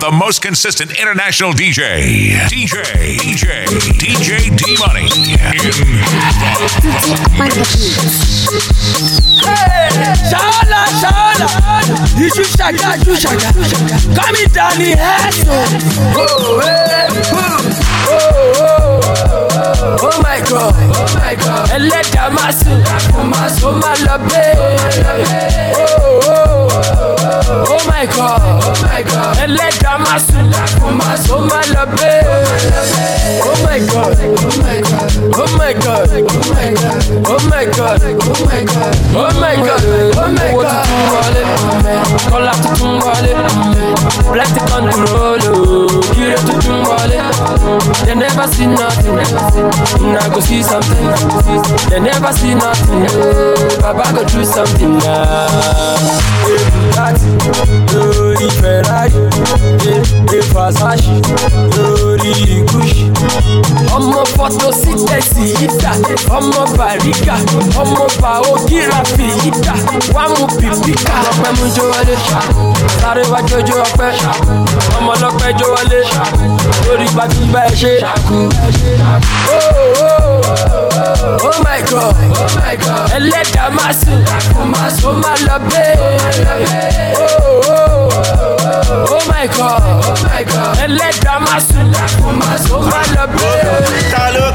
The most consistent international DJ. DJ. DJ. DJ D Money. In Shala, shala, come down the Oh, oh, oh, oh, oh my God, oh my God, ẹlẹ́dàá máa sùn, sùn máa bẹ́ẹ̀. Oh, oh, oh my God, oh my God, ẹlẹ́dàá máa sùn, sùn máa lọ bẹ́ẹ̀. Oh my God, oh my God, oh my God, oh my God, oh my God, oh my God, oh my God, oh my God. Owó tuntun wọlé, kọ́lá tuntun wọlé, plenty control, kiri tuntun wọlé. They never see nothing, now go see something. They never see nothing, Baba go do something now. Oh lórí Ferrari, ẹ Versace, lórí Gucci. Ọmọ fọ́tò sí tẹ̀sí yíta, ọmọ bàríkà, ọmọ bàó gírafì yíta, wá mú pìpìkà. Ọpẹ́ mú jó wọlé, sáré wá jójó ọpẹ́, ọmọ ọlọ́pẹ́ jó wọlé, lórí gbajúgbà ẹ ṣe. Oh, oh, oh my God, oh my God, ẹlẹ́dàá máa sùn, sùn máa lọ bẹ́ẹ̀. Oh my God, oh my God. Ẹlẹ́dàá má sùn, ó má lọ bẹ́ẹ̀. Ta ló.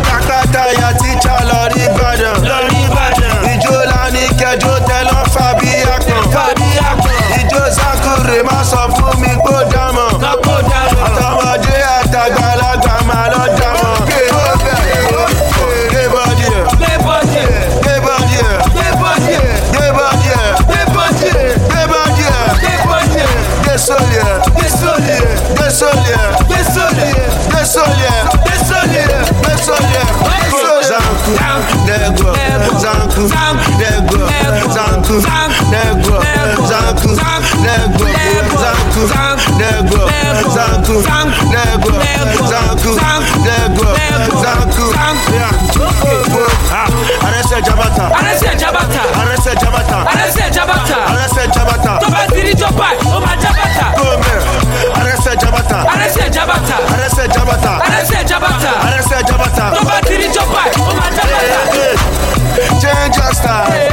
Star.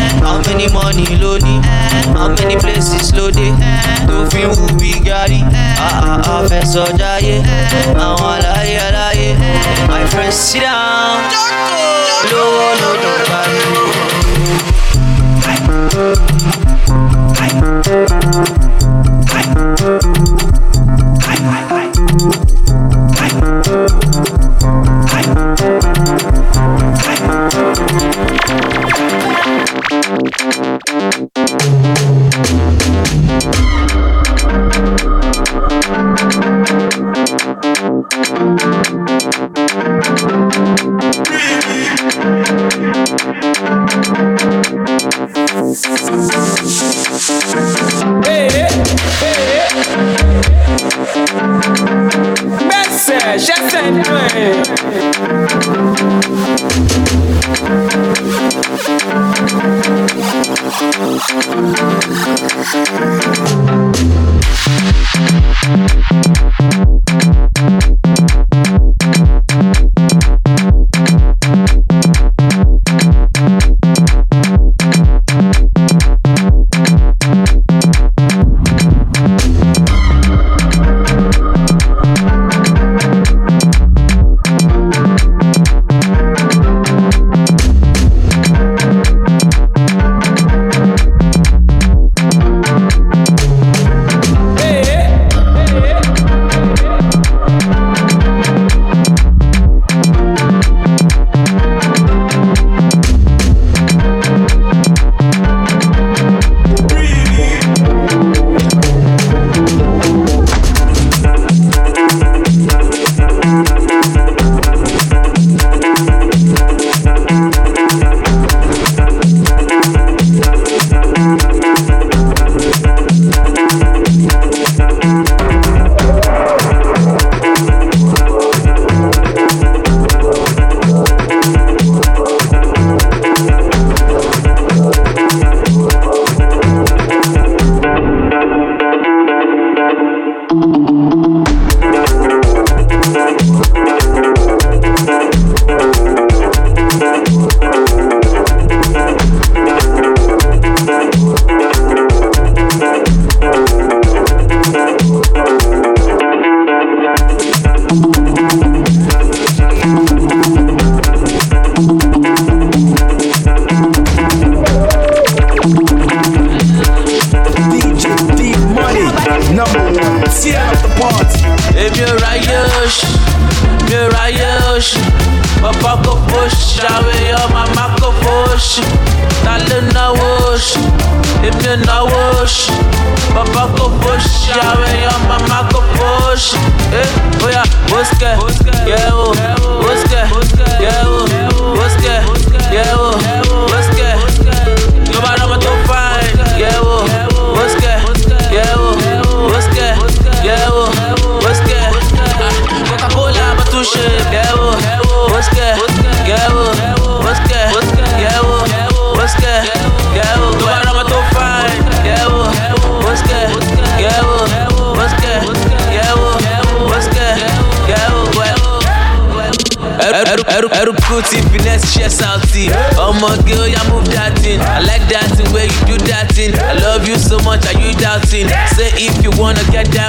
Eh, how many money ló ní? Eh, how many places ló dé? Tó fi wù bí gàrí. Àfẹsọ̀ jáyé. Àwọn aláyé aláyé. Eh, my friends sit down. Olówó ló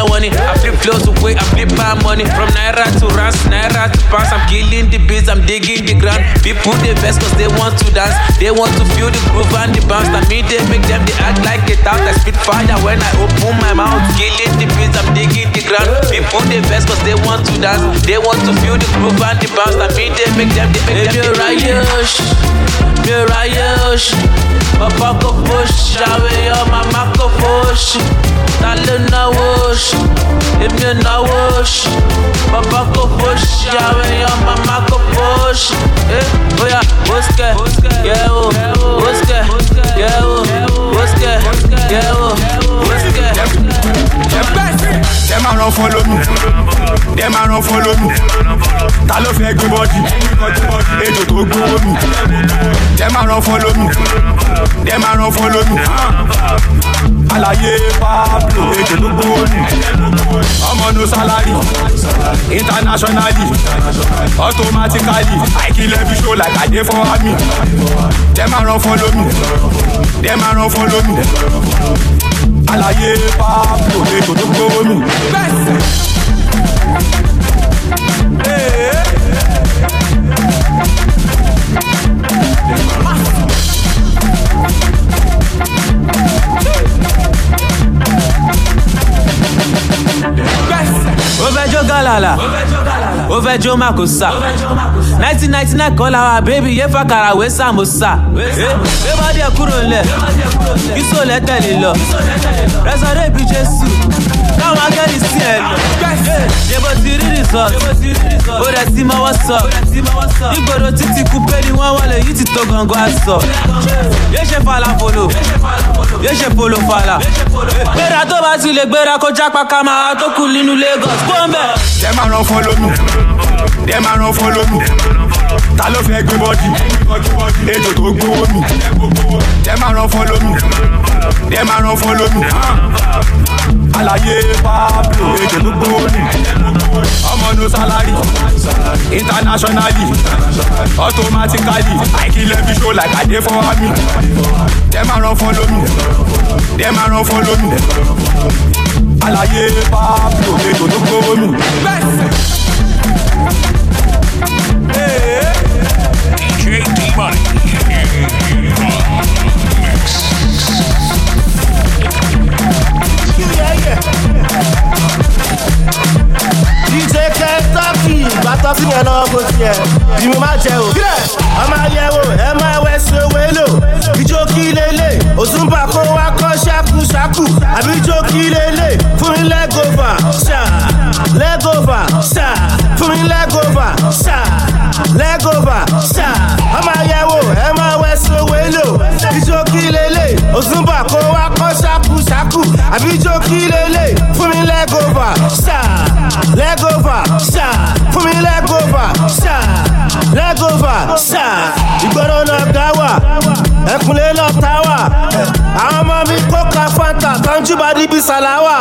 money. I flip flows away i flip my money. From naira to rands naira to pounds i'm killing the beats i'm digging the ground. People dey vex cause they want to dance. They want to feel the groove and the bounce. Na me they make them they act like a tout i spit fire when i open my mouth. Killing the beats i'm digging the ground. People dey vex cause they want to dance. They want to feel the groove and the bounce. Na me they make them they make them èmi ò ráyè oṣù mi ò ráyè oṣù bàbá kò fòṣì àwọn èèyàn màmá kò fòṣì ta ló náwó oṣù èmi ò náwó oṣù bàbá kò fòṣì àwọn èèyàn màmá kò fòṣì ẹ bóyá bóṣkẹ yẹwò bóṣkẹ Dem a run follow me, dem a run follow me. Ta ló fẹ́ gbé bọ́dì? Ètò tó gbówó mi. Dem a run follow me, dem a run follow me. Àlàyé Pablo, ètò tó gbówó mi. Ọmọ no salary, internationally, automatically. I kill every show like I dey for army. Dem a run follow me, dem a run follow me. Àlàyé Pablo, ètò tó gbówó mi. ó fẹ́ jó gàlàlà ó fẹ́ jó màkòsà nineteen ninety nine la wa bébí yé fàkàrà wé sàmósà gbé bọ́dí ẹ̀ kúrò ńlẹ̀ kí sólẹ̀ tẹ̀lé lọ. Rẹ́sọ̀rẹ́ bí jésù. Káwọn akẹ́lì sí ẹ̀ lọ. Yébò ti rí resort. Ó rẹ̀ sí mọ́wọ́ sọ. Nígboro títí kúpé ni wọ́n wọlé yìí ti tó gangan aṣọ. Yé ṣe falafolo yé ṣe polofala gbéra tó bá ti lè gbéra kó jápa ká máa tó kù nínú lagos. Pọ́ńbẹ́. Dem a run follow me, dem a run follow me. Ta ló fẹ́ gbé bọ́dì? Ètò tó gbówó mi. Dem a run follow me, dem a run follow me. Àlàyé Pablo, ètò tó gbówó mi. Ọmọ no salary, internationally, automatically. I kill every show like I dey for army. Dem a run follow me, dem a run follow me. Àlàyé Pablo, ètò tó gbówó mi. DJ. DJ Kentucky gbàtọ́ sí yẹn lọ́wọ́ bó tiẹ̀ bí mo máa jẹ o. ọmọ ayẹwo ẹ máa wẹ sí owó èlò ìjó kí lélẹ̀ òtúnbà kó wá kọ́ ṣáku àbí ìjó kí lélẹ̀ fún mi lẹ́gọ̀fà ṣá lẹ́gọ̀fà ṣá fún lẹ́gọ̀fà ṣá ọmọ ayẹwo ẹ máa wẹ sí owó èlò. Ìjó kí lélẹ̀ òtúnbà kó wá kọ́ ṣáku ṣáku àbí ìjó kí lélẹ̀ fún mi lẹ́gọ̀fà ṣá. Lẹ́gọ̀fà ṣá. Fún mi lẹ́gọ̀fà ṣá. Lẹ́gọ̀fà ṣá. Ìgboro náà dá wà ẹkùnlé tá wà. Àwọn ọmọ mi kóka fanta tọ́jú bá níbi sàláwà.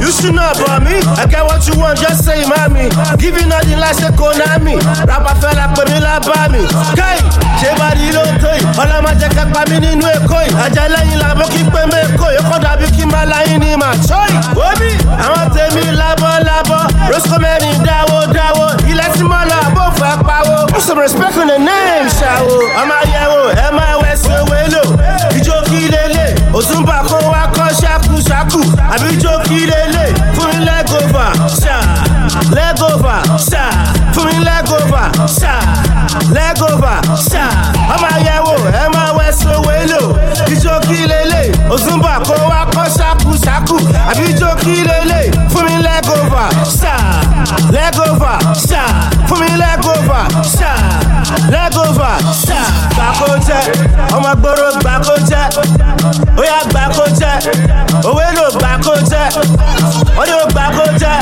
You should know about me. I got what you want, just say mommy. You nothing like say Konami. Rapper fella pè mí lábá mi. Kai, ṣé bàdí ló tó yìí? Ọlọ́mọ jẹ́ ká pa mí nínú èkó yìí. Ajá lẹ́yìn làbọ̀ kí pé mẹ́kó yìí. Ó kọ́ dàbí kí n bá láyìn ní màá sọ́yì. Omi, àwọn tèmi lábọ́ lábọ́. Roscoe mẹ́rin dáwó dáwó. Ilẹ̀ tí mo lọ àbò fẹ́ pawó. Put some respect on the name. Ọmọ kí lélẹ̀ fún mi lẹ́gọ̀fà ṣá lẹ́gọ̀fà ṣá fún mi lẹ́gọ̀fà ṣá lẹ́gọ̀fà ṣá gbàkó jẹ́ ọmọ gbòòrò gbàkó jẹ́ ó yà gbàkó jẹ́ òwe ló gbàkó jẹ́ ó gbàkó jẹ́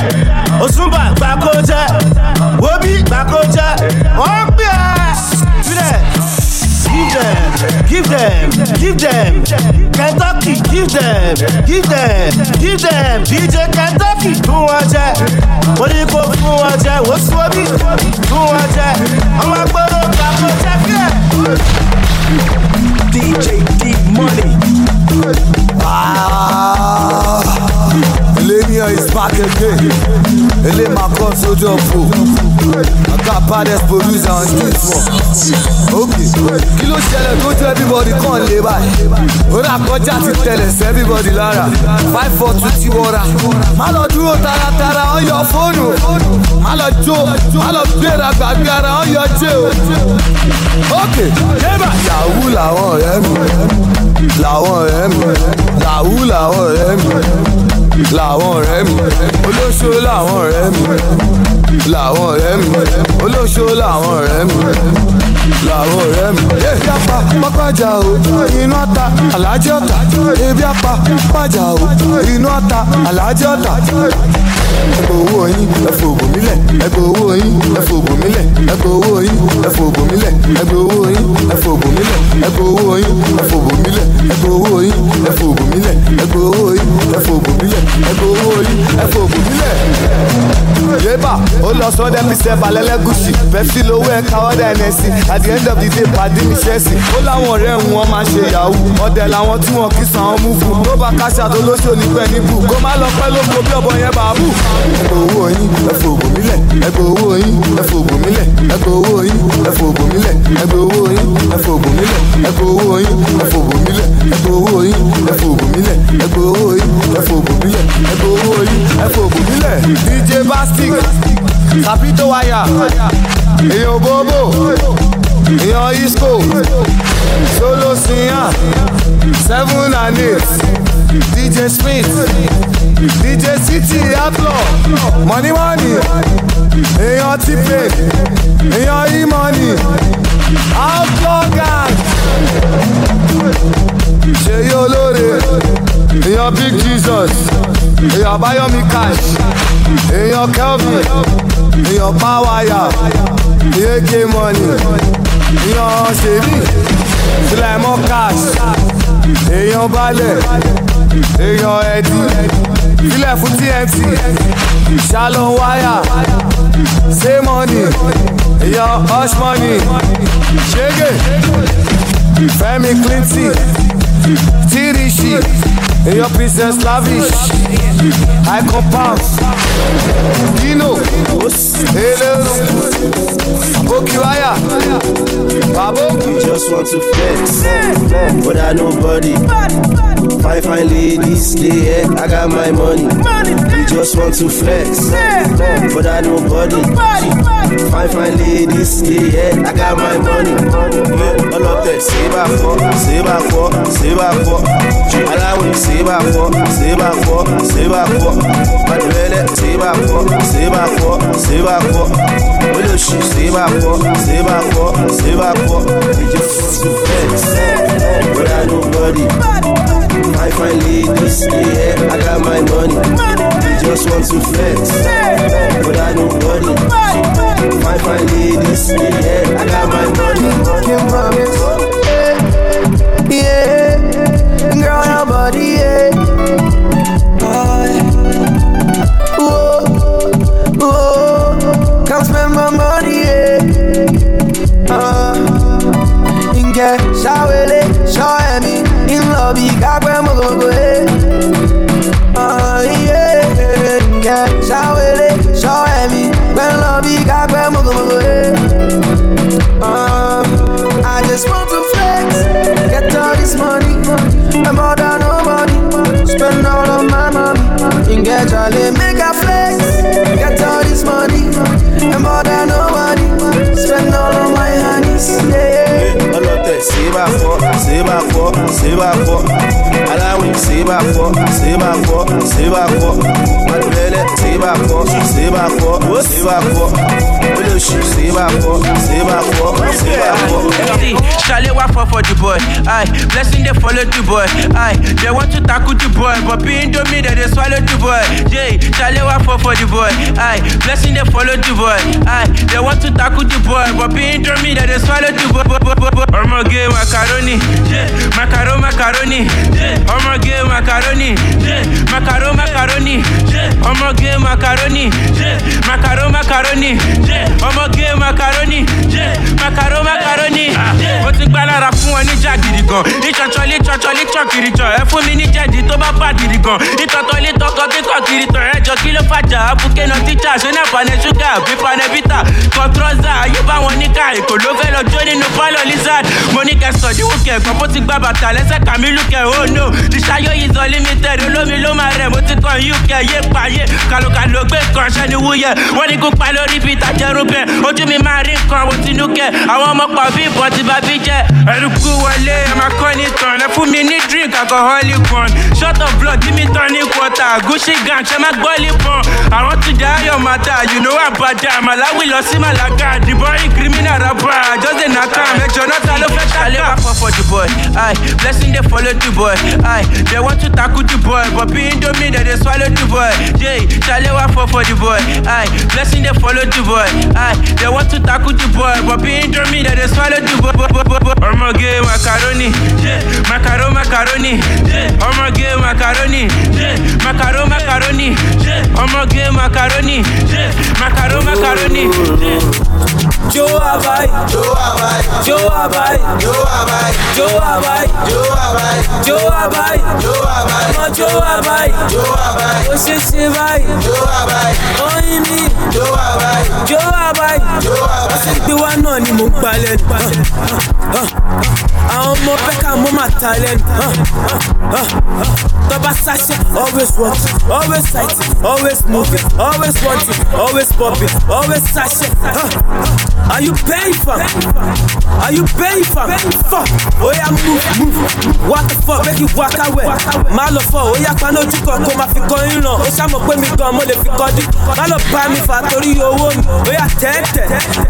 òsùnbà gbàkó jẹ́ wóbí gbàkó wọ́n Give them, give them. Kentucky, give them, give them, give them. DJ Kentucky, fún wọn jẹ. Mo ní kó fún wọn jẹ, wò sóbì, fún wọn jẹ. Ọmọ gbọ́dọ̀ gbà kó jẹ kílẹ̀. DJ D Money. Ah, Millennium is back again. Ele Macron soldier pro. I got baddest producer on this one. Okay. Kí ló ṣẹlẹ̀ tó jẹ́ everybody kàn lé báyìí? Ó rà kọjá ti tẹ̀lẹ̀ sí everybody lára. Five four two ti wọra. Má lọ dúró taratara, ó yọ fóònù. Má lọ jó, má lọ gbéra gbàgbé ara, ó yọ jẹ́ o. Okay. Yahoo làwọn ọ̀rẹ́ mi làwọn ọ̀rẹ́ mi làwù làwọn ọ̀rẹ́ mi làwọn ọ̀rẹ́ mi. Olóṣó làwọn ọ̀rẹ́ mi. Làwọn ọ̀rẹ́ mi. Olóṣó làwọn ọ̀rẹ́ mi. Làwọn ọ̀rẹ́ mi. ebi apá pápájà o. Inú ọ̀tá alájẹ ọ̀tá. Ebi apá pápájà o. Inú ọ̀tá alájẹ ọ̀tá. Ẹgbẹ́ owó yín ẹ̀fọ́ ògùn mílẹ̀. Ẹgbẹ́ owó yín ẹ̀fọ́ ògùn mílẹ̀. Ẹgbẹ́ owó yín ẹ̀fọ́ ògùn mílẹ̀. Ẹgbẹ́ owó yín ẹ̀fọ́ ògùn mílẹ̀. Ẹgbẹ́ owó yín ẹ̀fọ́ ògùn mílẹ̀. Ẹgbẹ́ owó yín ẹ̀fọ́ ògùn mílẹ̀. Ẹgbẹ́ owó yín ẹ̀fọ́ ògùn mílẹ̀. Ẹgbẹ́ owó yín ẹ̀fọ́ ògùn mílẹ̀. yébà ó lọ sọ́dẹ̀ písẹ́ balẹ̀lẹ́gùsì pepsi lówó ẹ̀ káwọ́dà ẹ̀nẹ́sì at the end of the day pàdé mi ṣẹ́ẹ̀sì ó láwọn ọ̀rẹ́ wọn máa ṣe yahoo. Ọ̀dẹ̀ làwọn tí wọn kì í san àwọn múfù ló bá káṣá tó lóṣù nípẹ́ níbù kó má lọ pẹ́ lóko bí ọ̀bọ yẹn bá bù. Dj bastic capito waya èèyàn bóbó èèyàn isco. Solo siyan seven and eight dj smith. Dj city outlaw money money. Èèyàn t-pain èèyàn e-money outlaw gang. Ṣèyí olóore èèyàn big jesus. Èèyàn bayomi cash. Èèyàn kelvin. Èèyàn pawaya èèyàn k money yan ṣèbí sílẹ̀ mọ́ cash èèyàn balẹ̀ èèyàn ẹ̀dí sílẹ̀ fún tnt ṣálọ̀ wáyà ṣé mọ́nì èèyàn hush money ṣégè Fẹ́mi Clinton tíríṣì. Tirishi èèyàn princess lavish. Icon pounds dino. Elérò abokiwaya baboki. Just want to flex, without nobody. Fine, fine ladies, they I got my money just want to flex. But I know body. Fine, fine ladies, yeah, I got my money. Yeah, all of that, save up for, save up for, save up for. Allow me, save up for, save up for, save up for. But the belle, save up for, save up for, save up for. Will she save up for, save up for, save up for? We just want to flex. But I know body. Fine, fine ladies, yeah, I got my money just want to flex. But I don't worry. My fine ladies, yeah, I got my money. Yeah, girl, your body, yeah. boy, whoa, whoa, can't spend my money, yeah. Uh, in get, shawele, shaw, I mean, in love, you got grandma, go, go, yeah. away. Uh, I just want to flex, get all this money. I'm more than nobody. Spend all of my money. Engage all make a flex, get all this money. I'm more than nobody. Spend all of my honeys. Yeah. ọlọtẹ sèbà fọ sèbà fọ sèbà fọ aláwìn sèbà fọ sèbà fọ sèbà fọ madulẹlẹ sèbà fọ sèbà fọ sèbà fọ. See, Shale wa fall for the boy. Aye, blessing they follow the boy. Aye, they want to tackle the boy, but being me they, they swallow the boy. Jay, Shale wa fall for the boy. Aye, blessing they follow the boy. Aye, they want to tackle the boy, but being me they, they swallow the boy. Omo gay macaroni, yeah, macaro macaroni, yeah, omo gay macaroni, yeah, macaro macaroni, yeah, omo gay macaroni, yeah, macaro macaroni, omo gay macaroni, macaro macaroni. Mo ti gbá lára fún wọn níjà gidi gan. Ìṣọ̀ṣọ̀lì ṣọ̀ṣọ̀lì ṣọ̀kiri jọ. Ẹ fún mi ní jẹ̀dí tó bá bá gidi gan. Ìtọ̀tọ̀lì tọkọ kíkọ̀ kiri tọ̀ ẹ jọ kí ló fàjà. Abuké náà tíjà ṣé náà panẹ ṣúgà bí panẹ bítà. Kọ̀ntrọ́sà ayé bá wọn níkà èkó ló fẹ́ lọ jó nínú pálọ̀ lizard. Mo ní kẹ sọ̀ díwù kẹ̀ gbọ́n bó ti kẹ̀ ó no. Ìṣayó yìí zọ limited olómi ló máa rẹ̀ mo ti kàn yú kẹ̀ yé payé. Kàlùkàlù gbé kan ṣẹ́ ni wúyẹ̀. Wọ́n ní kó pa lórí bẹ́ẹ̀. Ojú mi máa rí nǹkan àwọn tinú kẹ̀. Àwọn ọmọ pọ̀ bí ìbọn ti bá bí jẹ́. Ẹ̀rùkú wọlé ẹ máa kọ́ ní tán. Ẹ fún mi ní drink alcoholic one. Shot of blood give me tonic water. Gucci gang ṣe máa gbọ́ lípọ̀n. Àwọn tún jẹ́ ayọ̀ mata. You know àbàdà. Màláwì lọ sí Màlága. The boy criminal rapper. Just dey knack am. Ẹjọ́ náà ta ló fẹ́ ṣàlẹ́ for the boy. Aye, blessing dey follow the boy. Aye, they want to tackle the boy. But bí Indomie dem dey swallow the boy. Jay, ṣàlẹ́ wà pọ̀ for the boy. Aye, blessing dey follow the boy. Aye, they want to tackle the boy. But bí Indomie dem dey swallow the boy. Ọmọge macaroni, yeah, macaro macaroni, yeah, ọmọge macaroni, yeah, macaro macaroni, yeah, ọmọge macaroni, yeah, macaro macaroni. Yeah. Joe Abai, Joe Abai, Joe Abai, Joe Abai, Joe Abai, Joe Abai, Joe Abai, Joe Abai, ọmọ Joe Abai, Joe Abai, ṣe ṣe báyìí, Joe Abai, oyin mi, Joe Abai, Joe Abai, Joe Abai. Ṣe wá náà ni ń pa lẹ́nu. Àwọn ọmọ pẹ́ka mo máa ta lẹ́nu. Tọ́ba sáṣẹ́, always working, always sighting, always moving, always wanting, always popping, always sáṣẹ́. Are you paying for? Are you paying for? Fuck, oya move, move. The fuck, make you walk away. Má lọ fọ, oya paná ojú kan kó máa fi kọ́ ìran. Ó ṣàmọ̀ pé mi gan, mo lè fi kọ́ dín. Má lọ bá mi fà torí owó mi. Oya tẹ́tẹ̀,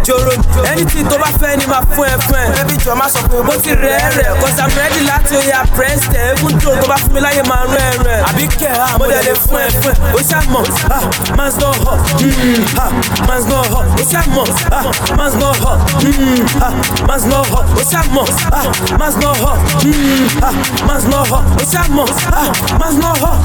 jòrò. Anything tó bá fẹ́ ni máa fún ẹ fún ẹ. Ẹbí jọ má sọ pé mo ti rẹ̀ rẹ̀. Cause I'm ready láti oya press tẹ̀. Egun tó tó bá fún mi láyé máa rún ẹ rẹ̀. Àbí kẹ̀ ha, mo dẹ̀ lè fún ẹ fún ẹ. Ó ṣàmọ̀, ah, man's not hot. Mm, ah, man's not hot. Ó ṣàmọ̀, ah, man's not hot. Mm, ah, man's not hot. Ó ṣàmọ̀, ah, man's not hot. Mm, ah, man's not hot. Ó ṣàmọ̀, ah, man's not hot.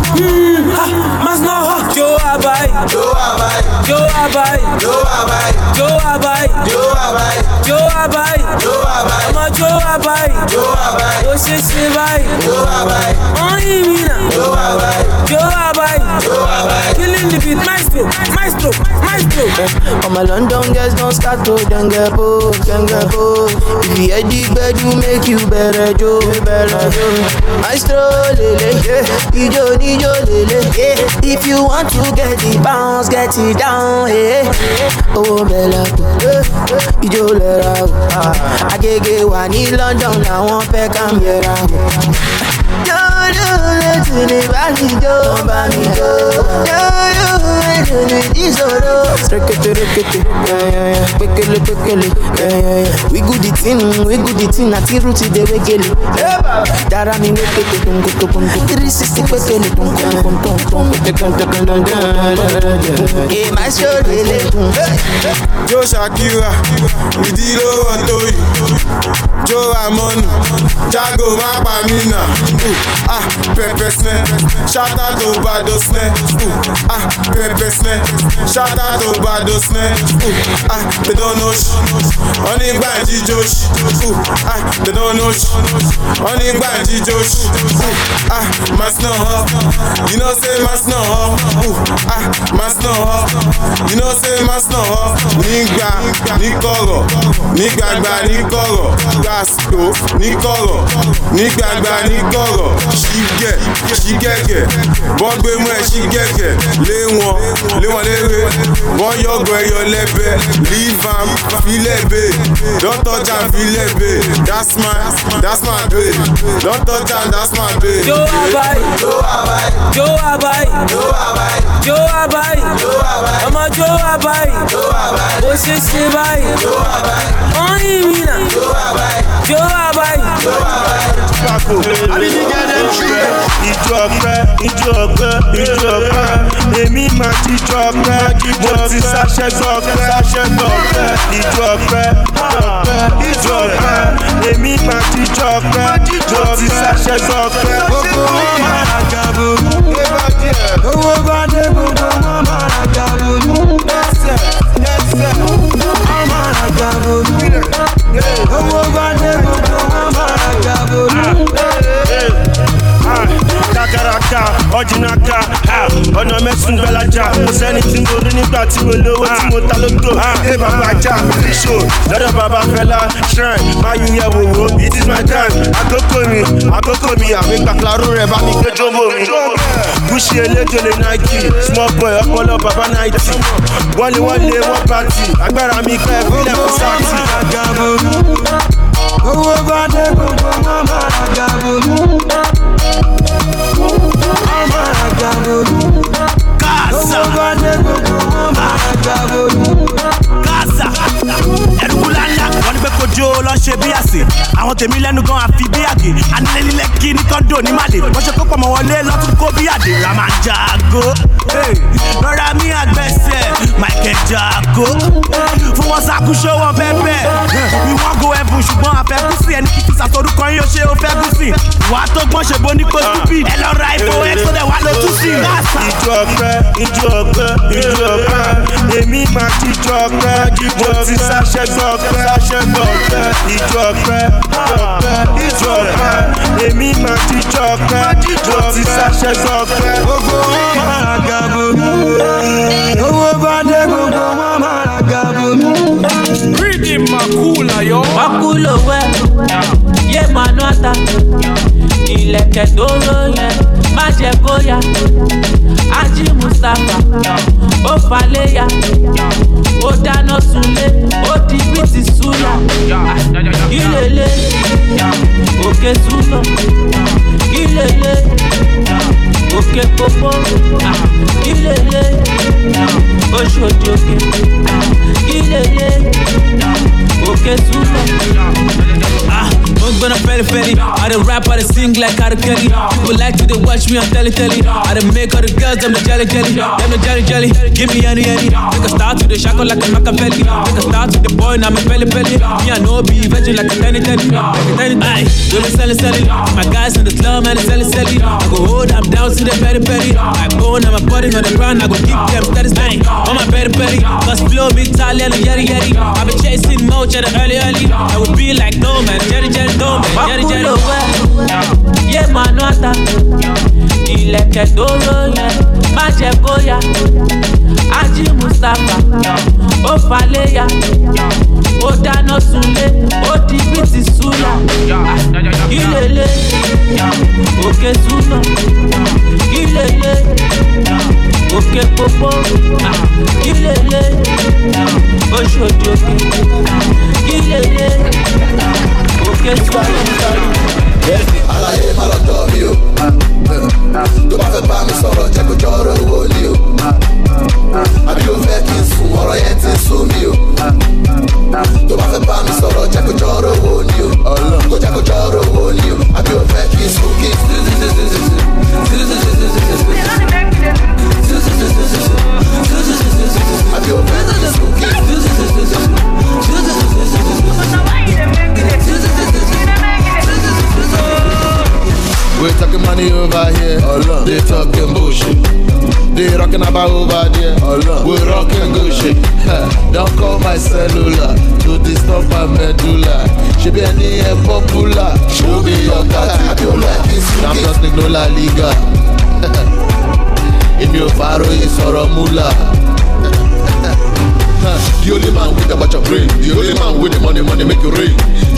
Ah, man's not hot. Joe Abai, Joe Abai, Joe Abai, Joe Abai, Joe Abai, jó wá báyìí. jó wá báyìí. jó wá báyìí. ọmọ jó wá báyìí. jó wá ó ṣe ṣe báyìí. jó wá wọ́n yí mi nà. jó wá jó wá jó wá killing the beat maestro maestro maestro. ọmọ london girls don start to denge po denge po. if you hear the gbedu make you bẹ̀rẹ̀ jó bẹ̀rẹ̀ jó. maestro lele ijó níjó lele. if you want to get the bounce get it down. owó bẹ̀rẹ̀ kò ijó lẹ́ra o àgègè wà ní London làwọn fẹ́ kàn yẹra o. jọ́dún létí ní bá mi jó bá mi jó. Nijoro Pekele We good the the thing smell, shout out to Bado smell. Uh, Ah, they don't know sh. Only Gbanji Josh. Uh, Ah, they don't know sh. Only Gbanji Josh. Uh, Ah, mas no huh. You know say mas no huh. Uh, Ah, mas no huh. You know say mas no huh. Nígbà ní kọ̀rọ̀, nígbàgbà ní kọ̀rọ̀, gbàsó ní kọ̀rọ̀, nígbàgbà ní kọ̀rọ̀, ṣígẹ̀ ṣígẹ̀gẹ̀, bọ́gbé mú ẹ ṣígẹ̀gẹ̀, lé wọn lé wọn léwe wọ́n yọ̀gọ̀ ẹyọ lẹ́bẹ̀ leave am filẹ̀ babe don touch am filẹ̀ babe that's my that's my babe don touch am that's my babe. Jó àbáyé, jó àbáyé, jó àbáyé, ọmọ jó àbáyé, bó ṣe ṣe báyìí, wọ́n yí mi nà, jó àbáyé. Ìjọ ọpẹ́, ìjọ ọpẹ́, ìjọ ọpẹ́, èmi máa ti ọpẹ́, mo ti ṣàṣẹ gbọ́ ọpẹ́, ṣàṣẹ gbọ́ ọpẹ́, ìjọ ọpẹ́, ọpẹ́, ìjọ ọpẹ́, èmi máa ti ọpẹ́, mo ti gbọ́ ọpẹ́. Gbogbo wọn máa gàbó, owó bá dé gbogbo nígbà tí mo lówó tí mo ta lóko ẹ bàbá ajá fíṣò lọ́dọ̀ bàbá fẹ́lá shrine máa yí yẹ wòwò it is my time àkókò mi àkókò mi àmì gbàgbárò rẹ̀ bá mi gbé jóbó mi. gúúsì eléjòlè nike small boy ọpọlọ bàbá náìtì wọlé wọlé wọn pàtì agbára mi pẹ́ fílẹ̀ fún sáàtì. owó bá dé gbogbo máa ra gàbó ọmọ àgàbọ̀lù. Gaza. owó bá dé máa àgàbọ̀lù. Gaza. Ẹrùkú ńláńlá wọn ní pé kó jó lọ ṣe bí àsè. Àwọn tèmi lẹ́nu gan àfi bí àgè. Anilẹ́lẹ́kì ní kọ́ńdò ní màlè wọ́n ṣe kó pọ̀ mọ́ wọlé kó bí àdè. Ramanjago hey, lọ́ra mi àgbẹ̀sẹ̀ michael jago. Fún wọn ṣàkóso wọn bẹ́ẹ̀ we wan go heaven ṣùgbọ́n àfẹ́kùsì ẹni kìkì sàtọ́dúkọ yín ó ṣe ó fẹ́ gùsì wàá tó gbọ́n ṣe bó ní kó stupid. Ẹ lọ ra ipò ẹ tó dẹ̀ wá ló tún sí. Gáàsà. ìjọ ọpẹ ìjọ ọpẹ ìjọ ọpẹ. Èmi máa ti jọ ọpẹ. Mo ti ṣàṣẹ gbọ ọpẹ ṣàṣẹ gbọ ọpẹ ìjọ ọpẹ ọpẹ ìjọ ọpẹ èmi máa ti jọ ọpẹ mo ti ṣàṣẹ gbọ ọpẹ. gbogbo wọn máa ra gàbó owó bá dé gbogbo wọn máa ra gàbó. Rhythm Makula, yo. Makulo wẹ̀, yé manú ata. Ìlẹ̀kẹ̀ tó ró yẹn, má jẹ́ kó ya. Ají Mustapha, ó faléya. Ó dáná sunlé, ó di bíìtì súyà. Kílélé, òkè súnà. Kílélé, òkè pópó. Kílélé, oṣòdì òkè. Kílélé, òkè súnà. I'm gonna petty petty. I done rap, I done sing like I Kelly. People like to they watch me on telly telly. I done make all the girls them the jelly jelly. Them the jelly jelly. Give me any any. Take a start to the shackle like a Machiavelli. Take a start to the boy now me belly belly. Me I know be virgin like a tenny tenny. Like a tenny Aye, we be selling selling. My guys in the club man they selling selling. I go hold, I'm down to the belly belly. I bone on my body on the ground. I go keep them steady steady. On my petty petty. Cause flow be Italian yeri yeri. I been chasing moach at the early early. I would be like no man, jelly jerry tó mọ̀ jẹ́rìjẹ́rì wẹ́ yé màánú àtà ilẹ̀kẹ̀ tó ròyìn má jẹ bóyá. Ájí mustapha ó faléya ó dáná sunlé ó di bíìtì súlà kílélẹ̀ òkè súnà kílélẹ̀ òkè pópó. Kílélẹ̀ oṣù òjòkè kílélẹ̀. Òkè súnà. Àlàyé má lọ dọ̀ mí o. Tó bá fẹ́ bá mi sọ̀rọ̀ jẹ́ kó jọ̀rọ̀ owó ni o. Àbí o fẹ́ kí n sùn ọ̀rọ̀ yẹn ti sún mi o. Tó bá fẹ́ bá mi sọ̀rọ̀ jẹ́ kó jọ̀rọ̀ owó ni o. Kó jẹ́ kó jọ̀rọ̀ owó ni o. Àbí o fẹ́ kí n sùn kí n Àbí o fẹ́ kí n sùn kí n We're talking money over here. They talking bullshit. They rocking about over there. We're rocking good shit. Don't call my cellular to disturb my medulla. She be any a popular. Show me your cat. Champions League no La Liga. Èmi ò fàárọ̀ ìsọ̀rọ̀ múlà. The only man with a bunch of brain The only man with the money, money make it rain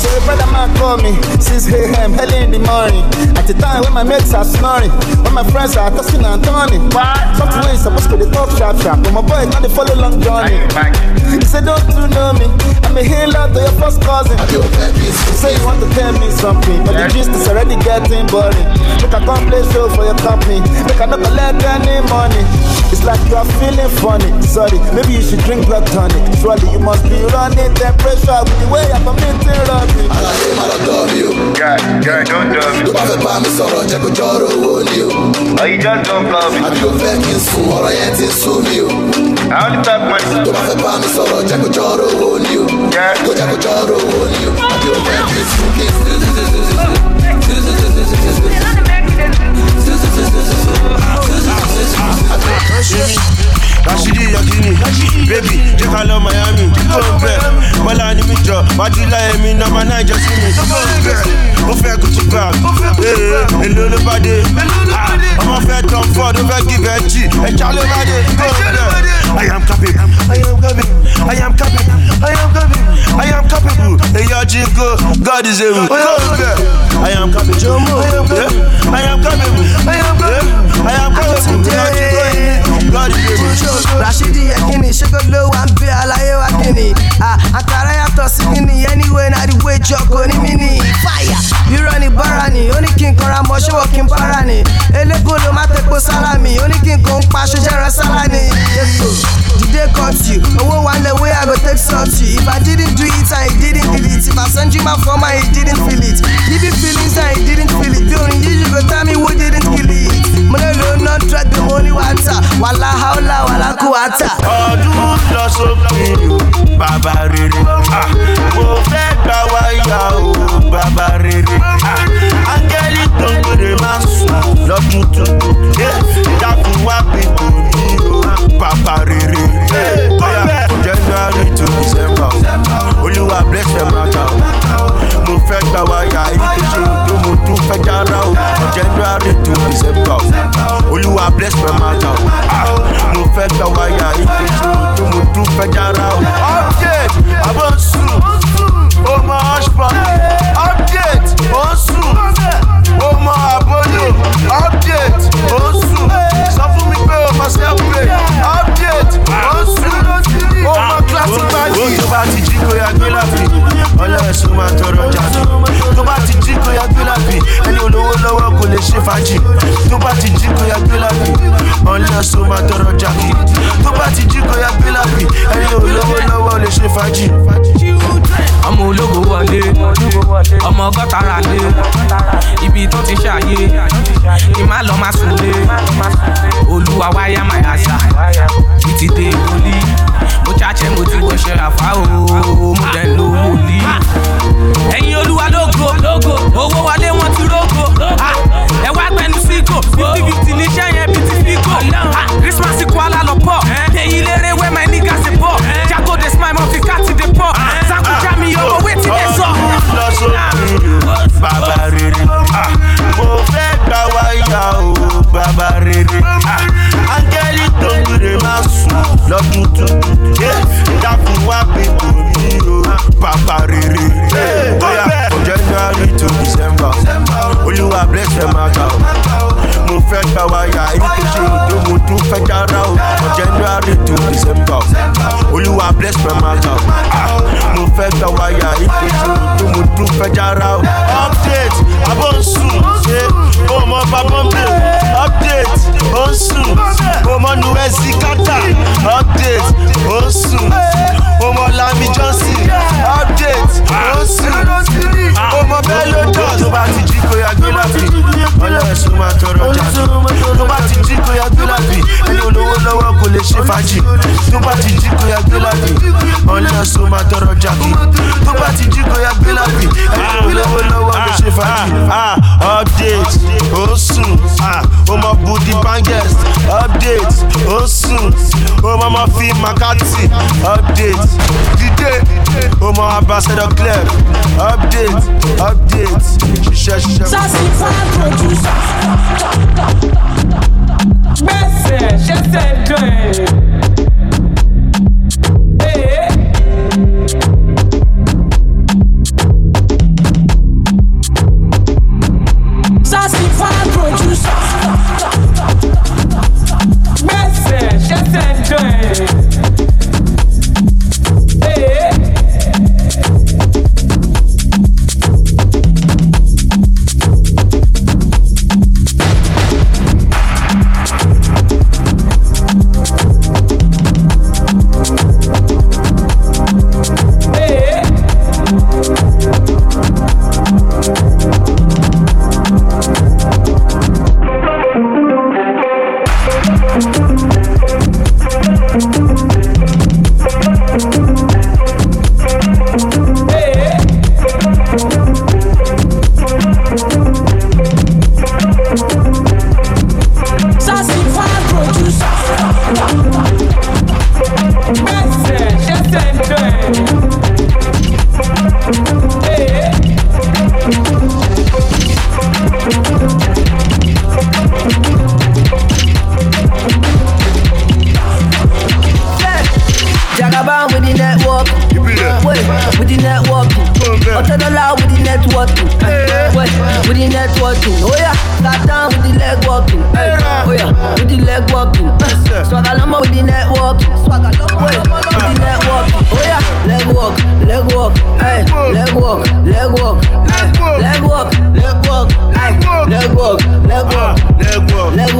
So brother man call me 6 a.m. early in the morning. At the time when my mates are snoring, when my friends are tossing and turning. Something when you supposed to the top sharp sharp, but my boy can't follow long journey. He said, don't you know me? I'm a healer to your first cousin. You say you want to tell me something, but the gist is already getting boring. Make I come play show for your company. Make I not collect any money. It's like you are feeling funny. Sorry, maybe you should drink blood tonic. Surely you must be running temperature with the way I'm committing robbery. Àlàyé máa lọ dọ̀ mí o. Tó bá fẹ́ bá mi sọ̀rọ̀ jẹ́ kó jọ́rọ̀ owó ni o. Àbí o fẹ́ kí n sùn ọ̀rọ̀ yẹn ti ń sún mi o. Tó bá fẹ́ bá mi sọ̀rọ̀ jẹ́ kó jọ́rọ̀ owó ni o. Kó jẹ́ kó jọ́rọ̀ owó ni o. Àbí o fẹ́ kí n sùn kí n baby, ká lọ Miami, kò ń bẹ̀. Mọ́lá ni mi jọ, wájú láyé mi, nọmba èlò ló bá dé. Ah, Ọmọ fẹ́ Ford, ó fẹ́ give ẹ jì, ẹja ló bá dé. Kò ń I am capable, I am capable, I am capable, I am capable, I am capable. Ọjí ń God is able. Ń bẹ̀, I am capable, I am capable, I am capable, I am capable, I am God is able. Rashidi Yakini, ṣégo ló wà ń bẹ àlàyé wa kìíní. Àkàrà yàtọ̀ sí kíni, anyway na the way jọ̀kọ̀ ní ní fàyà. Irọ́ ni bára ni, ó ní kí n kanra mọ́ ṣé wọ́n kí n bára ni. Elépo má tepo sálámì, ó ní kí n kò ń pa jẹ́rán sálánì. Ètò dìde you, owó wà lẹ̀ wey I go take you. If I didn't do it and he didn't feel it, if I send you my form and he didn't feel it. If he feelings and he didn't feel it, bí orin yìí you go tell me who didn't kill it. Mo lè lo non drug the money water, wàhálà haúlà wàhálà kú wàtà. ọdún lọ sópin o bàbá rere. Ah, mo fẹ́ gbà wáyà o bàbá rere Ń gbèrè máa sùn lọ́dún tuntun wá pé kò ní o. Bàbá rere. January to december. Olúwa bless them matter o mo fẹ́ gbà wáyà ìkejì tó mo tún fẹ́ jára o. January to december. Olúwa bless my matter o Ah, mo fẹ́ gbà wáyà ìkejì tó mo tún fẹ́ jára o. update! Àbọ̀ sùn. Ó hushpond update ó mọ update sùn sọ fún mi pé o mọ self-pay update ó ń sùn ó mọ ṣe fàájì. update ó sùn ó mọ budi bangest update ó sùn ó mọ mọ fi makati update dìde ó mọ ambassador clef update update ṣiṣẹ́ ṣiṣẹ́. Sassy fan producer. Gbèsè ṣẹ̀ṣẹ̀ dùn ẹ̀.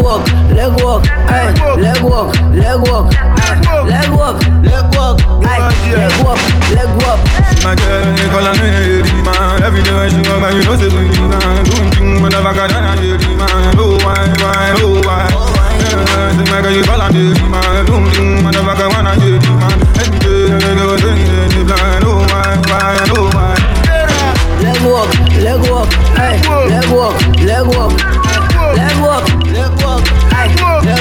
Walk, leg walk, leg walk. Leg walk, leg walk. Leg walk, leg walk. Leg walk, leg walk. My girl, they call me Eddie, man. Every day when she come back, you know say we man. Doing things, motherfucker, than a Eddie, man. Oh why, why, oh why? Oh, say my girl, you call me Eddie, man. Doing things, motherfucker, wanna Eddie, man. Every day, they go sing Eddie, blind. Oh why, why, oh why? Leg walk, leg walk, hey, leg walk, leg walk, leg walk, leg walk, hey, leg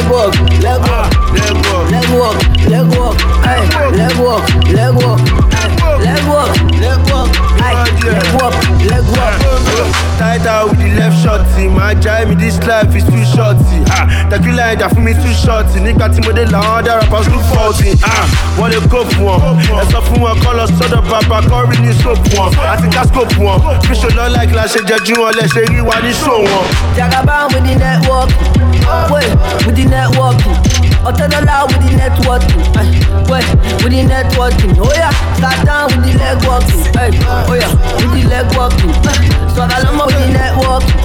walk, leg ah, walk, leg walk, leg walk, leg walk, hey, leg walk, leg walk, leg walk, leg walk, hey, leg walk, leg walk. Tight out with the left shorty, my drive me this life is too shorty. Ah, tequila ẹja fún mi too shorty. Nígbà tí mo dé làwọn ọ̀dà rappers look faulty. Wọ́n lè kó fún wọn. Ẹ sọ fún wọn kọ́ lọ sọ́dọ̀ bàbá kọ́ rí ní soap wọn. Àti káskópù wọn. Bíṣọ̀ lọ láìkí la ṣe jẹjú wọn lẹ̀ ṣe rí wa ní show wọn. Jagaban with the networking, wait, with the networking. Ọ̀tẹ́dọ́là with the networking, ay, wait, with the networking. Oh yeah, start down with the leg oh yeah, with the leg walking. Swagger lọ́mọ with the networking,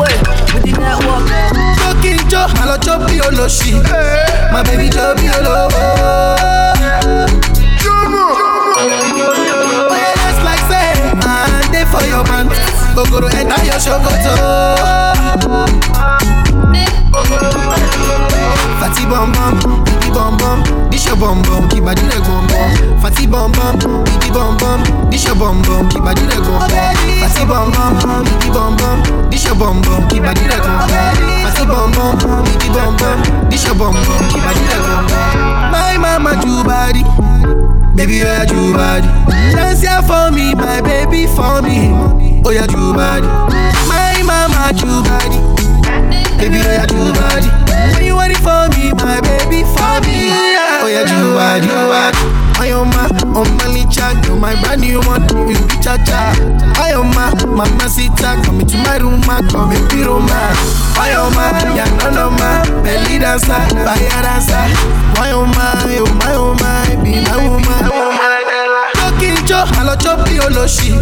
wait, with the networking. Jókì jó, àlọ́ jó bí olóṣì, my baby jó bí olówó. Oye, that's like say, I dey for your man, gbogbo enter your ṣòkòtò. Fati bum bum, bibi bum bum, this your bum bum, keep body leg bum bum. Fati bum bum, bibi bum bum, this your bum bum, keep body leg bum bum. Fati bum bum, bibi bum bum, this your bum bum, keep body leg bum bum. Fati bum bum, bibi bum bum, this your bum bum, keep body leg bum bum. My mama do body, baby oh yeah do body. Dance here for me, my baby for me. Oh yeah do body. My mama do body. Baby, oh yeah, do body. When you want it for me, my baby, for me. Oh yeah, do body, do body. I am my, on my licha, you're my brand new one, be cha cha. I am my, mama sita, come into my room, ma, come in the room, ma. I am my, yeah, no, no, ma, belly dancer, fire dancer. I am my, oh my, oh my, be my woman. Looking Joe, hello Joe, be oloshi.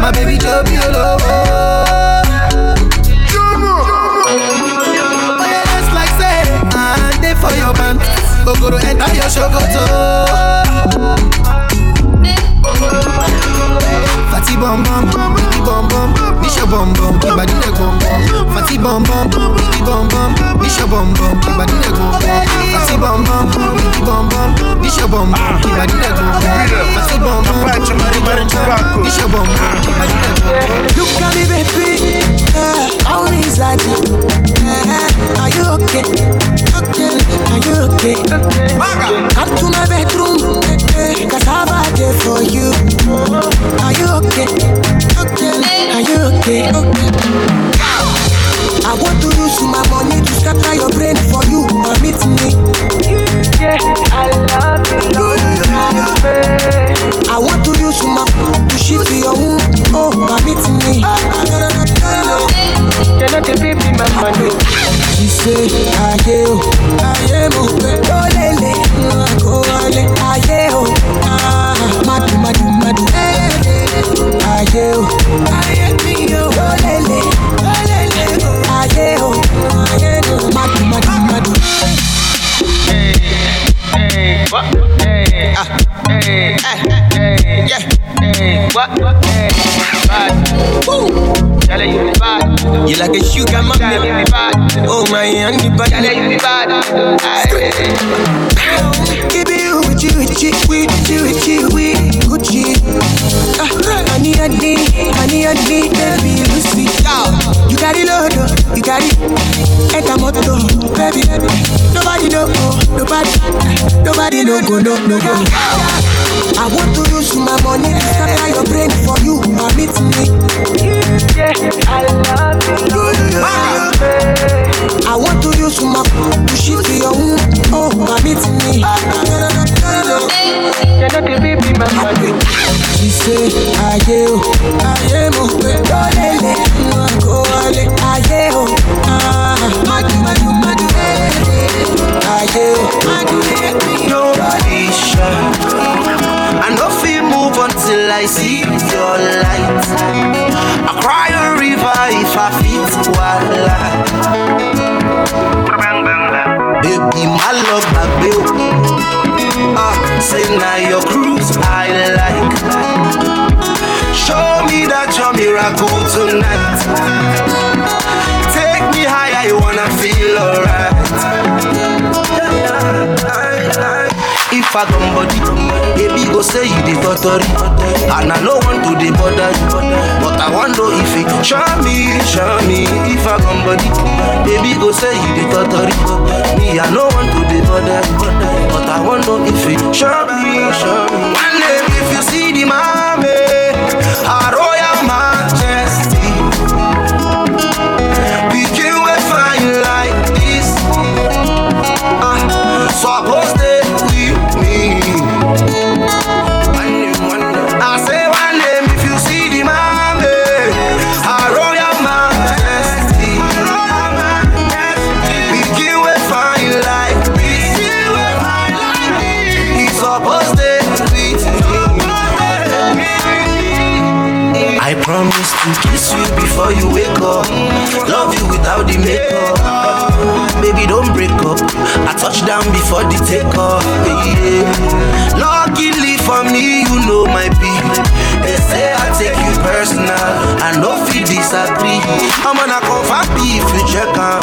My baby Joe, be olowo. Oh Ogoro enter your ṣòkòtò. Fati bum bum, bibi bum bum, this your bum bum, keep body leg bum bum. Fati bum bum, bibi bum bum, this your bum bum, keep body leg bum bum. Fati bum bum, bibi bum bum, this your bum bum, keep body leg bum bum. Fati bum bum, bibi bum bum, this your bum bum, keep body leg bum bum. Look at me, baby. Uh, how is that? Uh, are you okay? Okay, are you okay? Come to my bedroom, cause I have a day for you. Are you okay? Okay, are you okay? I want to use my money to scatter your brain for you. Permit me. Yeah, I love you. love you, love I want to use my money to shift your womb. Oh, permit me. You're not a baby, my money. She say, Aye, oh, Aye, go, no, no, go. I want to use my money to scatter your brain for you. Permit me. Yeah, I love you. I want to use my to shift your womb. Oh, permit me. She say ayé o ayé mo pé lọ́lẹ́lẹ̀ kó wọlé ayé o ah, eh, eh, eh. I no fit move until I see your light. I cry a river if I. Baby, my love. Ah, say now cruise I like. Show me that miracle tonight. Take me higher, I wanna feel alright. If I come body, baby go say you the totally And I no want to the bother you. But I wonder if it show me, show me. If I come body, baby go say you the totally Me I no want to the bother you. But I wonder if it show me, show me. One day if you see the mommy Her royal Suppose they with me. I say one name if you see the mommy Her royal majesty. Begin with me. I promise to kiss you before you wake up. Love you without the makeup Baby don't break up. I touch down before the takeoff yeah. Luckily for me you know my people They say I take you personal I no fit disagree. I'm gonna confirm if you check am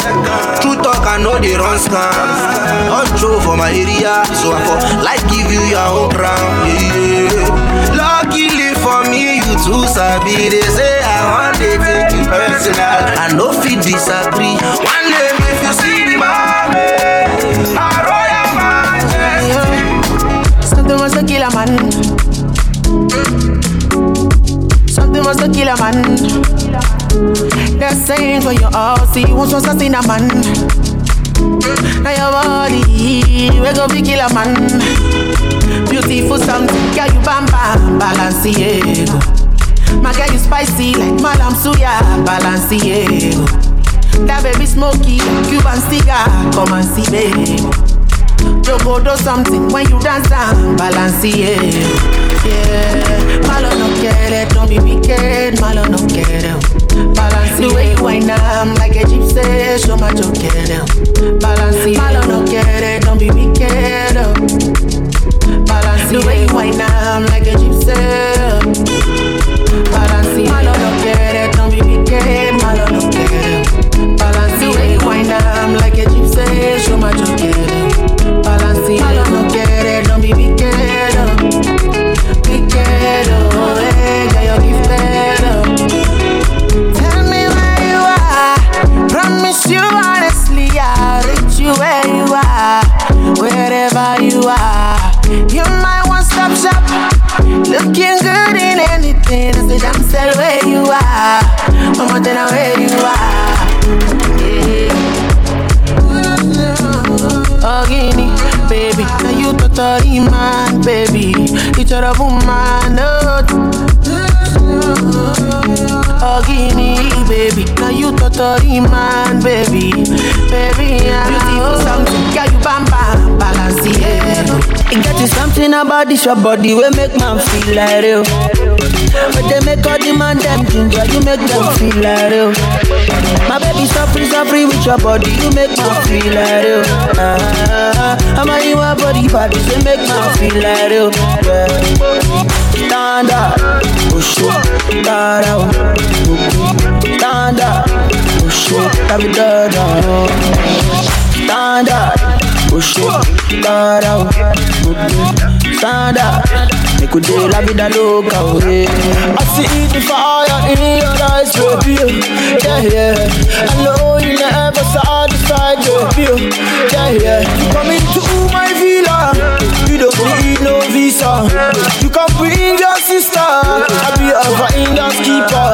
True talk I know they run scams. Don't show for my area So I for like give you your own crown yeah. Luckily for me you too sabi. They say I want to take you personal I no fit disagree. One day if you see mommy royal majesty Something must to kill a man. Something must to kill a man. They're saying for your house, see who's supposed to see a man. Now your body, we go be kill a man. Beautiful something, girl you bam bam, Balenciaga. My girl you spicy like Malam Suya, Balenciaga. That baby smoky, Cuban cigar, come and see baby. Jogo do something when you dance and balance it. Yeah, malo no quiere, don't be wicked, malo no quiere. Balance the way you wind up like a gypsy, show my joke Balance it, malo no quiere, don't be wicked. Balance the way you wind up like a gypsy. Balance it, malo no quiere, don't be wicked, malo no quiere. You up like a gypsy, show my joke balance it. Malo no quiere, don't be oh. Oh, girl, you're. Tell me where you are. Promise you honestly, I'll reach you where you are. Wherever you are. You're my one-stop shop. Looking good in anything. I where you are. I'm wanting where you are. Totally man, baby. Each other woman, oh. Oh, Guinea, baby. Now you totally man, baby. Baby, yeah. Beautiful something, yeah, you bam bam, balance it. Get you something about this your body we make man feel like real. But they make all the man them ginger, you make them feel like real. My baby suffering, suffering with your body, you make man feel like real. Ah, I'm a you body body, they make man feel like real. Yeah. Stand up, push it, stand out, stand up, push it, have it. Stand up, push it, up. Oh. Make we day la vida loca, yeah. I see the fire in your eyes. Yeah, yeah. I know you never satisfied, baby. Yeah, yeah. You come into my villa, you don't need no visa. You can bring your sister, I'll be a finance keeper.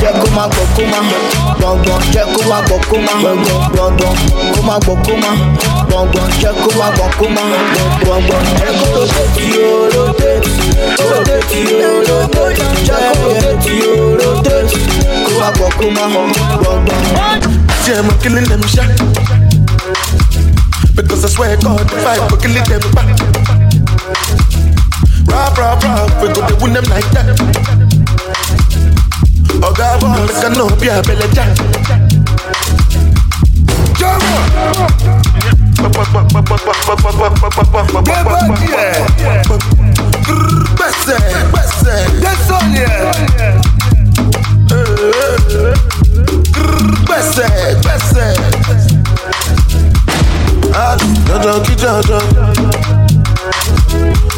Yeah, come on, come on. gbọ̀ngbọ̀n jẹ́ kó má gbọ̀ kó má kó má gbọ̀ngbọ̀n jẹ́ kó rotate yo rotate rotate yo rotate jẹ́ kó rotate yo rotate kó má gbọ̀ kó má gbọ̀ngbọ̀n. Yeah, I'm killing them shot. Because I swear God, if I go killing them back. Rap, rap, rap, we go to win them like that. Oh God, boy, make a no be a belly jack. Gbèsè,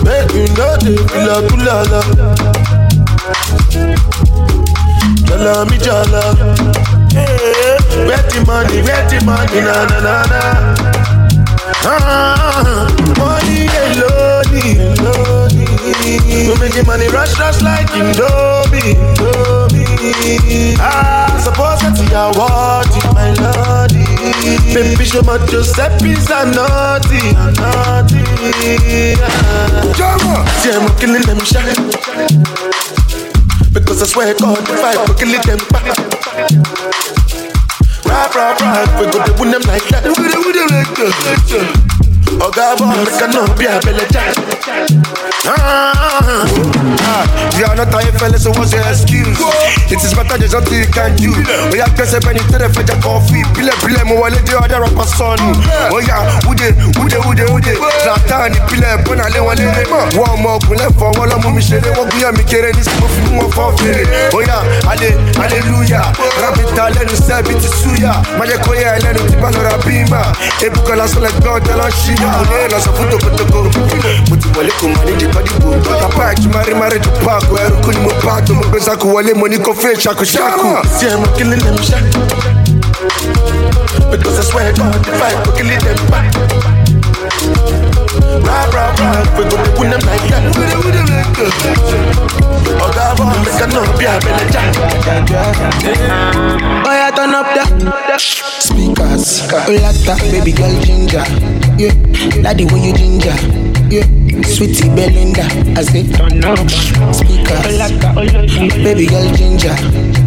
Make you know the kula kula la. Jala mi jala. Where the money, where the money, na na na na. Ah, money alone, alone. We making money rush rush like Indomie, Indomie. Ah, suppose that you are wanting my lordy. Baby, show my Giuseppe's a naughty, a naughty. Ah. See, I'm killing them shy. Because I swear God, if I killing them back. Rap, rap, rap, we go to them like that. We go to them like that. God, boy, make a no be a. Ah, Ah, you are not fellas, so what's your excuse? It is better there's nothing you can do. Yeah, guess I've been into the fetch coffee. Pile, pile, mo wale de other rapper son. Oh yeah, ude, ude, ude, ude. Zlatan, pile, bona le wale le. One more, kule for wala mu mi shere. Wo guya mi kere ni simo fi mo for fere. Oh yeah, ale, hallelujah. Rabita lenu se biti suya. Maje koye lenu tipa no rabima. Ebuka la sole god la shima. Ole la sa futo. Muti wale kumani di kodi bu. Papa chumari mari tu pako. Eru kuni mo pato. Mo pesa kuwale money ko fe shaku shaku. I'm killing them shy. Because I swear God, if I killing them back. Rap, rap, rap, we go win them like that. Go to win them like that. Oh God, boy, make a no be a belly jack. Oh yeah, turn up the speakers. Oh, Olata, baby girl ginger. Yeah, daddy when you ginger. Yeah, sweetie Belinda. I say turn up speakers. Baby girl ginger.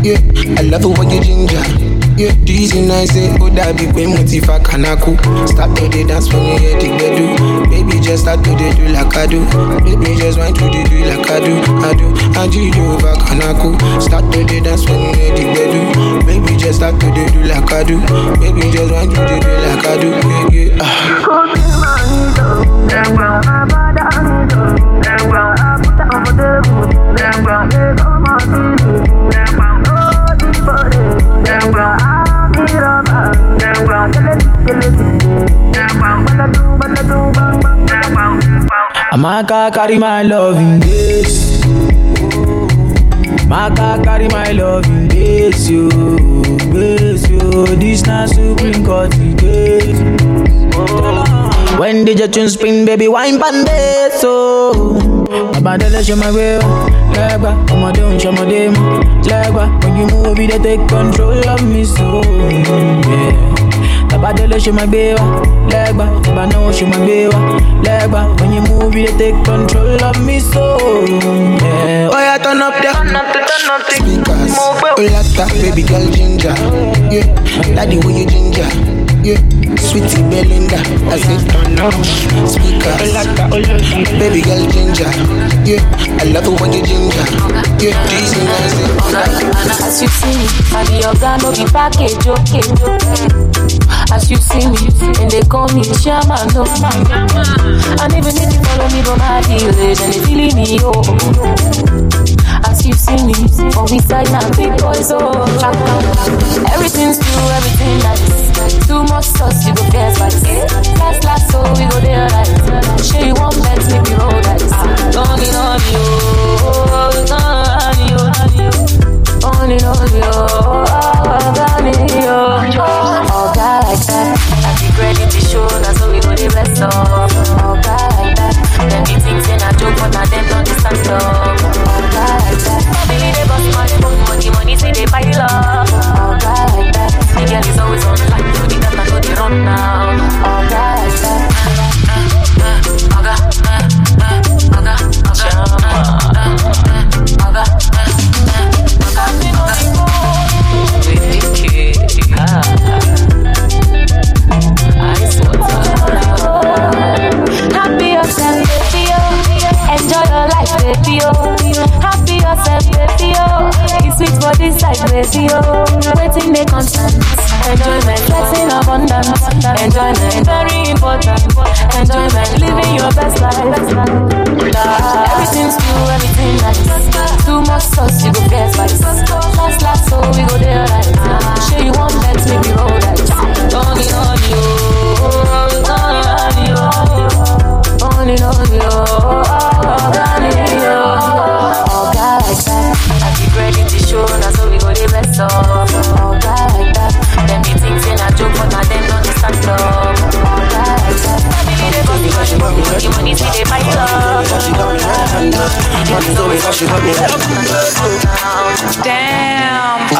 Yeah, I love it when you ginger. Yeah, easy nice say oh that big way motiva kanaku. Start to the dance when you hear the bedu. Baby just start to the do like I do. Baby just want to the do like I do. I do. You do over kanaku. Start to the dance when you hear the bedu. Baby just start to the do like I do. Baby just want to the do like I do. Yeah, yeah. Amaka carry my love in this. Maka carry my love in this, yo, this, yo. This na supreme court case. When did your tune spin, baby? Wine pande so. Baba dele show my way, oh. legba. Ọmọdé show my mọ́, legba. When you move, you dey take control of me so. Yeah. Baba dele show my way, legba. Baba no show my way, legba. When you move, you take control of me so. Yeah. Oh yeah, turn up the speakers. Olata, oh, baby girl ginger. Yeah, daddy when you ginger. Yeah, sweetie Belinda. I turn up speakers. Baby girl ginger. Yeah, I love it when you ginger. Yeah, easy nice. As you see me, I be your guy, no be package, okay. As you see me, and they call me Shaman, no And even if you follow me, but my deal, then they feeling me, oh. As you see me, on we side now, big boys, oh. Everything's true, everything nice. Too much sauce, you go fair spice. Last, last, so we go there, right? Sure, you want bet, make me roll dice. Don't get on you, oh, on you. Only know you, oh, on you. Oh, oh. oh, God, like that. I be ready to show, that's how we go the rest of. Oh, God, like that. Them be things in a joke, but now. Oh, God, like that. Family they bust my money money they buy love. That. The girl is always on the the run now. That. This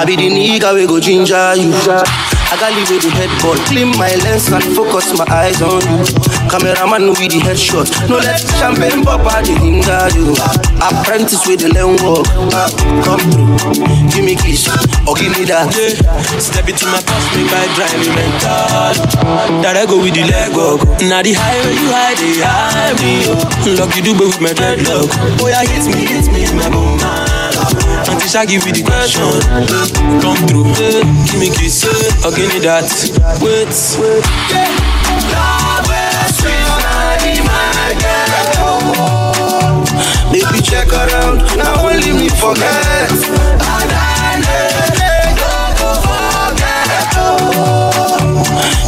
I be the nigga we go ginger you. I got leave with the headboard, clean my lens and focus my eyes on you. Cameraman with the headshot, no let champagne pop out the hinder you. Apprentice with the learn walk, Ah, come through, give me kiss or give me that. Step into my past, make I drive me mental. That I go with the leg walk. Now the highway you hide, they hide me. oh. Lucky do with my dreadlock. Oh yeah, hit me, hit me, my bum Auntie Shaggy with the question. Come through, give me kiss, or give me that. Wait, wait. Baby check around, now only me forget.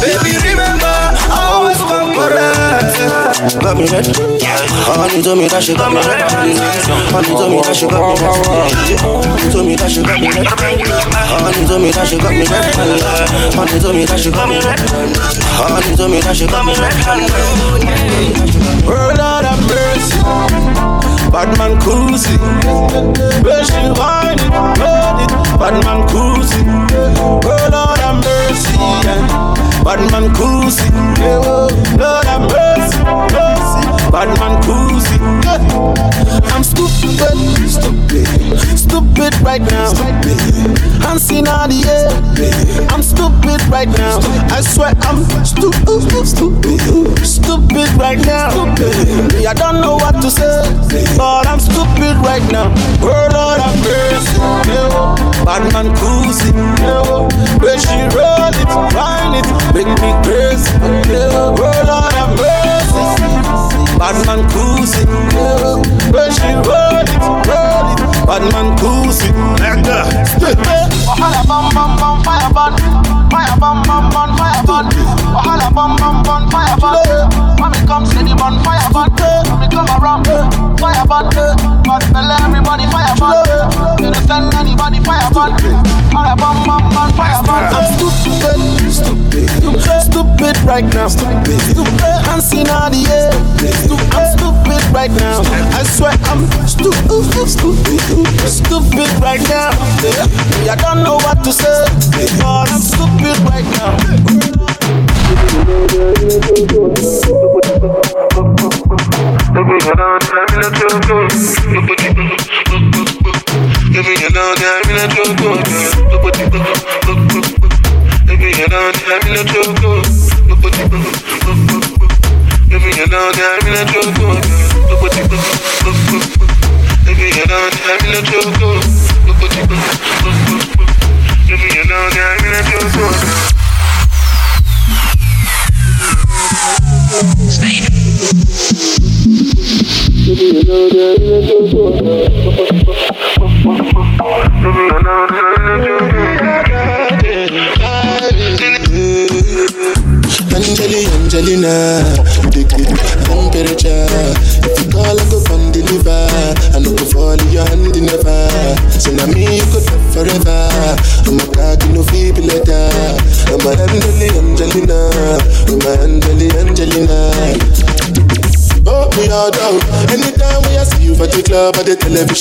Baby remember, I always come correct. Got me. Honey told me that she got me red. Honey told me that she got me red. Honey told me that she got me red. Honey told me that she got me red. Honey told me that she got me red. Honey told me that she got me red. World out of mercy. Bad man cruising. Where she whine it, load it. Bad man cruising. World out of mercy. yeah. Bad man cruising. Oh, Lord have mercy, mercy. Bad man cruising. Yeah. I'm stupid, stupid, stupid right now. I'm seeing all the air. I'm stupid right now. I swear I'm stupid, stupid, stupid right now. I don't know what to say, but I'm stupid right now. Word Lord. Yeah, oh. Bad man cruising. Where she roll it, find it, make me crazy. Word Lord have mercy. Bad man cruising. Oh. Where she roll it, roll it. Bad man cruising. Like that. Wahala bum bum bum fire burn, fire bum bum bum fire burn. Wahala bum bum bum fire. When me come see the bun fire when me come around fire burn. But tell everybody fire burn. You send anybody fire burn. Wahala bum bum bum fire burn. I'm stupid, stupid, stupid right now. Stupid, stupid. I'm seeing all the air. I'm stupid right now. I swear I'm stupid, stupid, stupid right now. Me, I don't know what to say, but I'm stupid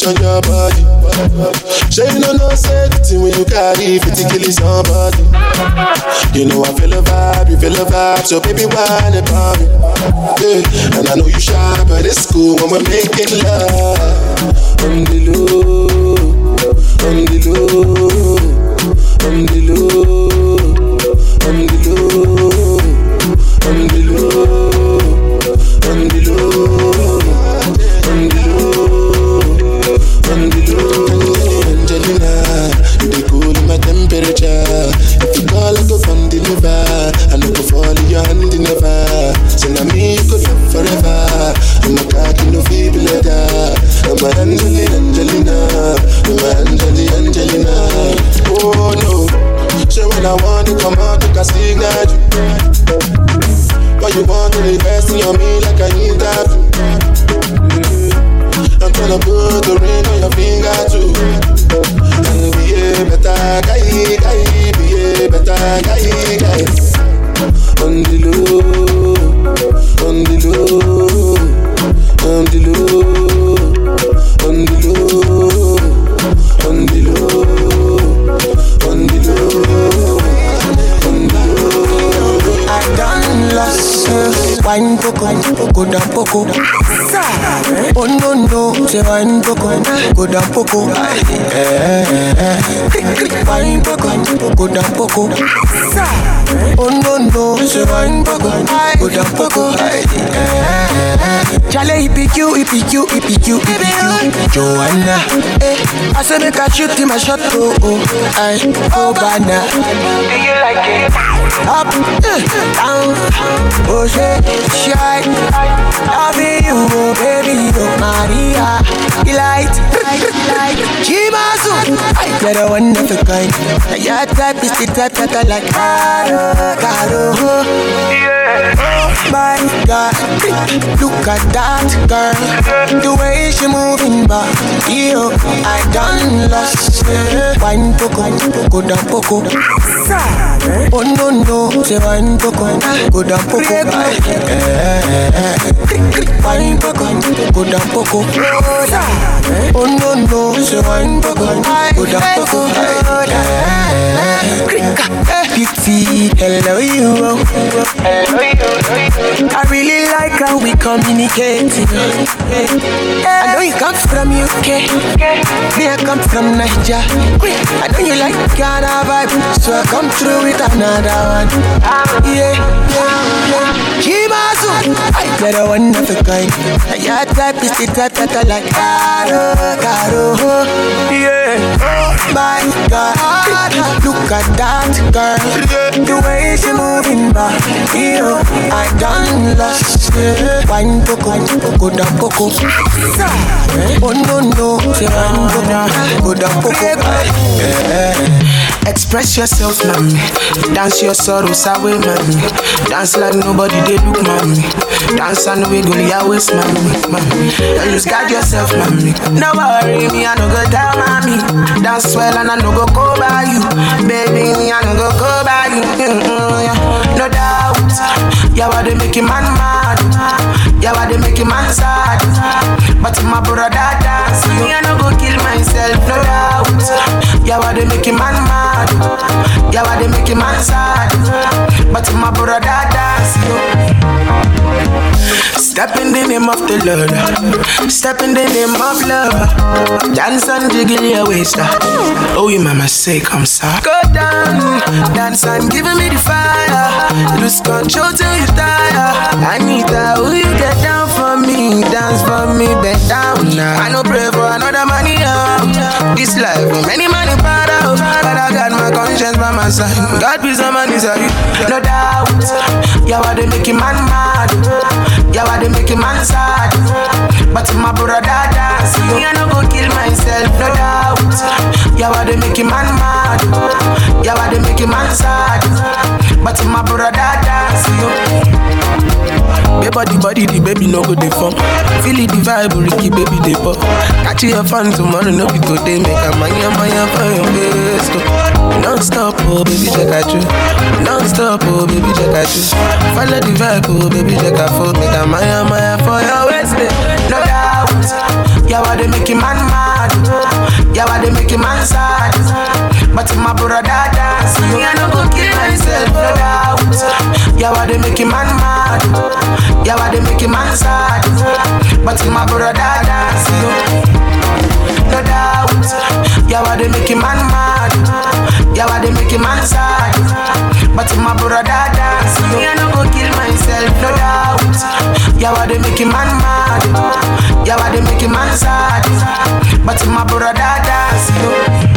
television, your body. Sure you know no safety when you carry 50 kill somebody. You know I feel a vibe, you feel a vibe, so baby whine about me. Yeah. And I know you shy, but it's cool when we're making love. On the low, on um, the low, on um, the low, on the low, on the low. On the low, your hand in the fire. So now me EPQ, EPQ, EPQ. Joanna, eh, I say make I shoot in my shot, oh oh, I oh banana. Do you like it? Up, eh, down, oh shit, shy. Loving you, oh baby, oh Maria. Delight, like Chimazu. You're the one of a kind. Your type is the type that I like. Caro, caro. Yeah. Oh my God, look at that girl. The way she moving back. You, I done lost. Wine poco, go down poco. Oh no no, say wine poco, go down poco. Wine poco, go down poco. Oh no no, say wine poco, go down poco. Fifty, hello you. Hello you. I really like how we communicate. I know you come from UK, me I come from Niger. I know you like Ghana vibe, so I come through with another one. Yeah, yeah, yeah. Chimazu, you're the one of a kind. Your type is the type that I like. Caro, caro, yeah. Oh my God, look at that girl. The way she moving back, you, oh, I done lost. Wine poco, go down poco. Eh, oh no no, say wine poco, go down poco. Eh, eh, Express yourself, mommy. Dance your sorrows away, mommy. Dance like nobody they look, mommy. Dance and wiggle your waist, mommy. mommy. Don't lose guard yourself, mommy. No worry, me I no go tell mommy. Dance well and I no go go by you, baby. Me I no go go by you. No doubt, yeah, what they make making man mad. Yeah, what they make making man sad. But my brother dance, me I no go kill myself, no doubt. Yeah, what they making man mad. Yeah, why they make him man sad? But my brother dance Step in the name of the Lord. Step in the name of love. Dance and jiggle your waist. Oh, you mama say come sorry Go down, dance and give me the fire. Lose control till you tire. Anita, will you get down for me? Dance for me, bend down. Now I no pray for another money. This life, many money para oh. But I got my conscience by my side. God be some man is a No doubt Yeah, why they make him man mad. Yeah, why they make him man sad. But my brother dance Me I no go kill myself, no doubt Yeah, why they make him man mad. Yeah, why they make him man sad. But my brother dance Baby body body the baby no go dey form Feel it the vibe Ricky baby dey pop Catch your fun tomorrow no be today. Make a manya manya for your waist oh. Non stop oh baby check out you. Non stop oh baby check out you. Follow the vibe oh baby check out for Make a manya manya for your waist No doubt. Yeah why they make man mad? Yeah why they make man sad But in my brother dance Me I no go kill myself no doubt. Yeah why they make man mad? Yeah why they make man sad? But in my brother dance No doubt. Yeah why they make man mad? Yeah why they make man sad? But in my brother dance Me I no go kill myself no doubt. Yeah why they make man mad? Yeah why they make man sad? But in my brother dance